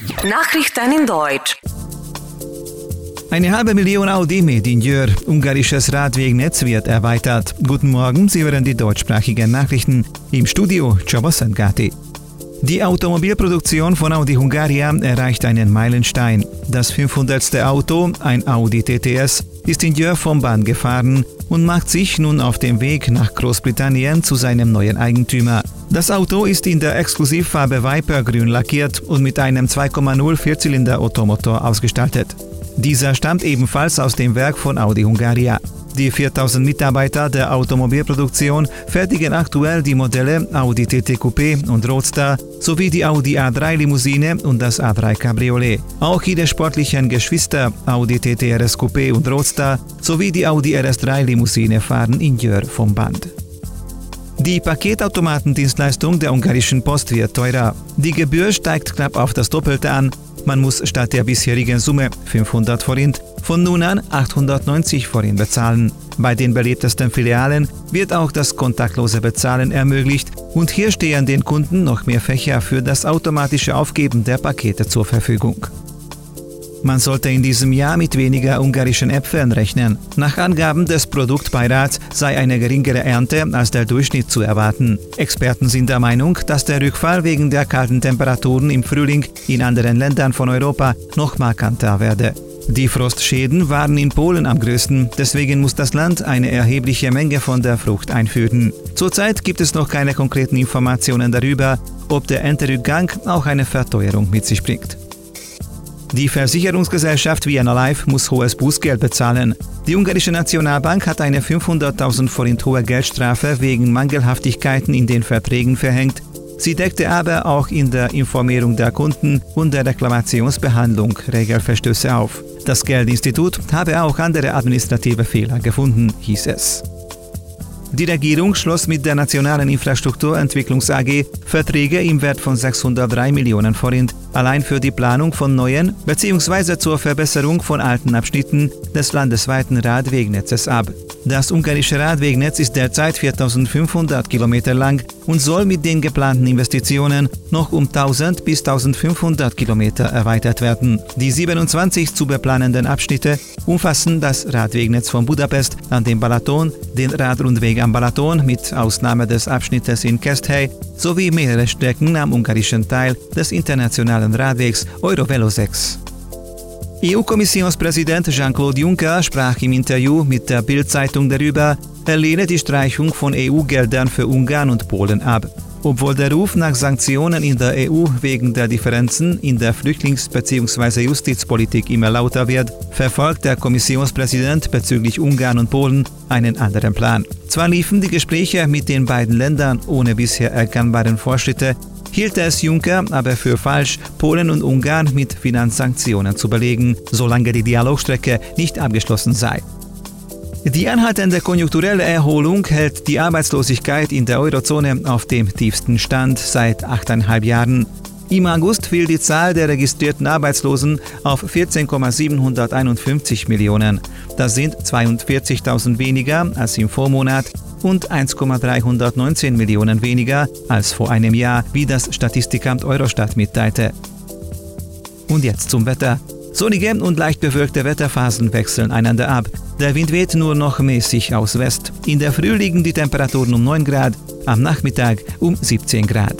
Nachrichten in Deutsch. Eine halbe Million Audi Made in Jör. Ungarisches Radwegnetz wird erweitert. Guten Morgen, Sie hören die deutschsprachigen Nachrichten. Im Studio Csaba Die Automobilproduktion von Audi Hungaria erreicht einen Meilenstein. Das 500. Auto, ein Audi TTS, ist in Jör vom Bahn gefahren und macht sich nun auf dem Weg nach Großbritannien zu seinem neuen Eigentümer. Das Auto ist in der Exklusivfarbe Viper grün lackiert und mit einem 2,0 Vierzylinder Ottomotor ausgestattet. Dieser stammt ebenfalls aus dem Werk von Audi Hungaria. Die 4000 Mitarbeiter der Automobilproduktion fertigen aktuell die Modelle Audi TT Coupé und Roadster sowie die Audi A3 Limousine und das A3 Cabriolet. Auch ihre sportlichen Geschwister Audi TT RS Coupé und Roadster sowie die Audi RS3 Limousine fahren in Jör vom Band. Die Paketautomatendienstleistung der ungarischen Post wird teurer. Die Gebühr steigt knapp auf das Doppelte an man muss statt der bisherigen Summe 500 Forint von nun an 890 Forint bezahlen. Bei den beliebtesten Filialen wird auch das kontaktlose Bezahlen ermöglicht und hier stehen den Kunden noch mehr Fächer für das automatische Aufgeben der Pakete zur Verfügung. Man sollte in diesem Jahr mit weniger ungarischen Äpfeln rechnen. Nach Angaben des Produktbeirats sei eine geringere Ernte als der Durchschnitt zu erwarten. Experten sind der Meinung, dass der Rückfall wegen der kalten Temperaturen im Frühling in anderen Ländern von Europa noch markanter werde. Die Frostschäden waren in Polen am größten, deswegen muss das Land eine erhebliche Menge von der Frucht einführen. Zurzeit gibt es noch keine konkreten Informationen darüber, ob der Ernterückgang auch eine Verteuerung mit sich bringt. Die Versicherungsgesellschaft Vienna Life muss hohes Bußgeld bezahlen. Die ungarische Nationalbank hat eine 500.000 Forint hohe Geldstrafe wegen Mangelhaftigkeiten in den Verträgen verhängt. Sie deckte aber auch in der Informierung der Kunden und der Reklamationsbehandlung Regelverstöße auf. Das Geldinstitut habe auch andere administrative Fehler gefunden, hieß es. Die Regierung schloss mit der Nationalen Infrastrukturentwicklungs AG Verträge im Wert von 603 Millionen Forint allein für die Planung von neuen bzw. zur Verbesserung von alten Abschnitten des landesweiten Radwegnetzes ab. Das ungarische Radwegnetz ist derzeit 4500 Kilometer lang und soll mit den geplanten Investitionen noch um 1000 bis 1500 Kilometer erweitert werden. Die 27 zu beplanenden Abschnitte umfassen das Radwegnetz von Budapest an dem Balaton, den Radrundweg am Balaton mit Ausnahme des Abschnittes in Kesthely sowie mehrere Strecken am ungarischen Teil des internationalen Radwegs Eurovelo 6. EU-Kommissionspräsident Jean-Claude Juncker sprach im Interview mit der Bild-Zeitung darüber, er lehne die Streichung von EU-Geldern für Ungarn und Polen ab. Obwohl der Ruf nach Sanktionen in der EU wegen der Differenzen in der Flüchtlings- bzw. Justizpolitik immer lauter wird, verfolgt der Kommissionspräsident bezüglich Ungarn und Polen einen anderen Plan. Zwar liefen die Gespräche mit den beiden Ländern ohne bisher erkennbaren Fortschritte, hielt es Juncker aber für falsch, Polen und Ungarn mit Finanzsanktionen zu belegen, solange die Dialogstrecke nicht abgeschlossen sei. Die anhaltende konjunkturelle Erholung hält die Arbeitslosigkeit in der Eurozone auf dem tiefsten Stand seit achteinhalb Jahren. Im August fiel die Zahl der registrierten Arbeitslosen auf 14,751 Millionen. Das sind 42.000 weniger als im Vormonat und 1,319 Millionen weniger als vor einem Jahr, wie das Statistikamt Eurostat mitteilte. Und jetzt zum Wetter. Sonnige und leicht bewölkte Wetterphasen wechseln einander ab. Der Wind weht nur noch mäßig aus West. In der Früh liegen die Temperaturen um 9 Grad, am Nachmittag um 17 Grad.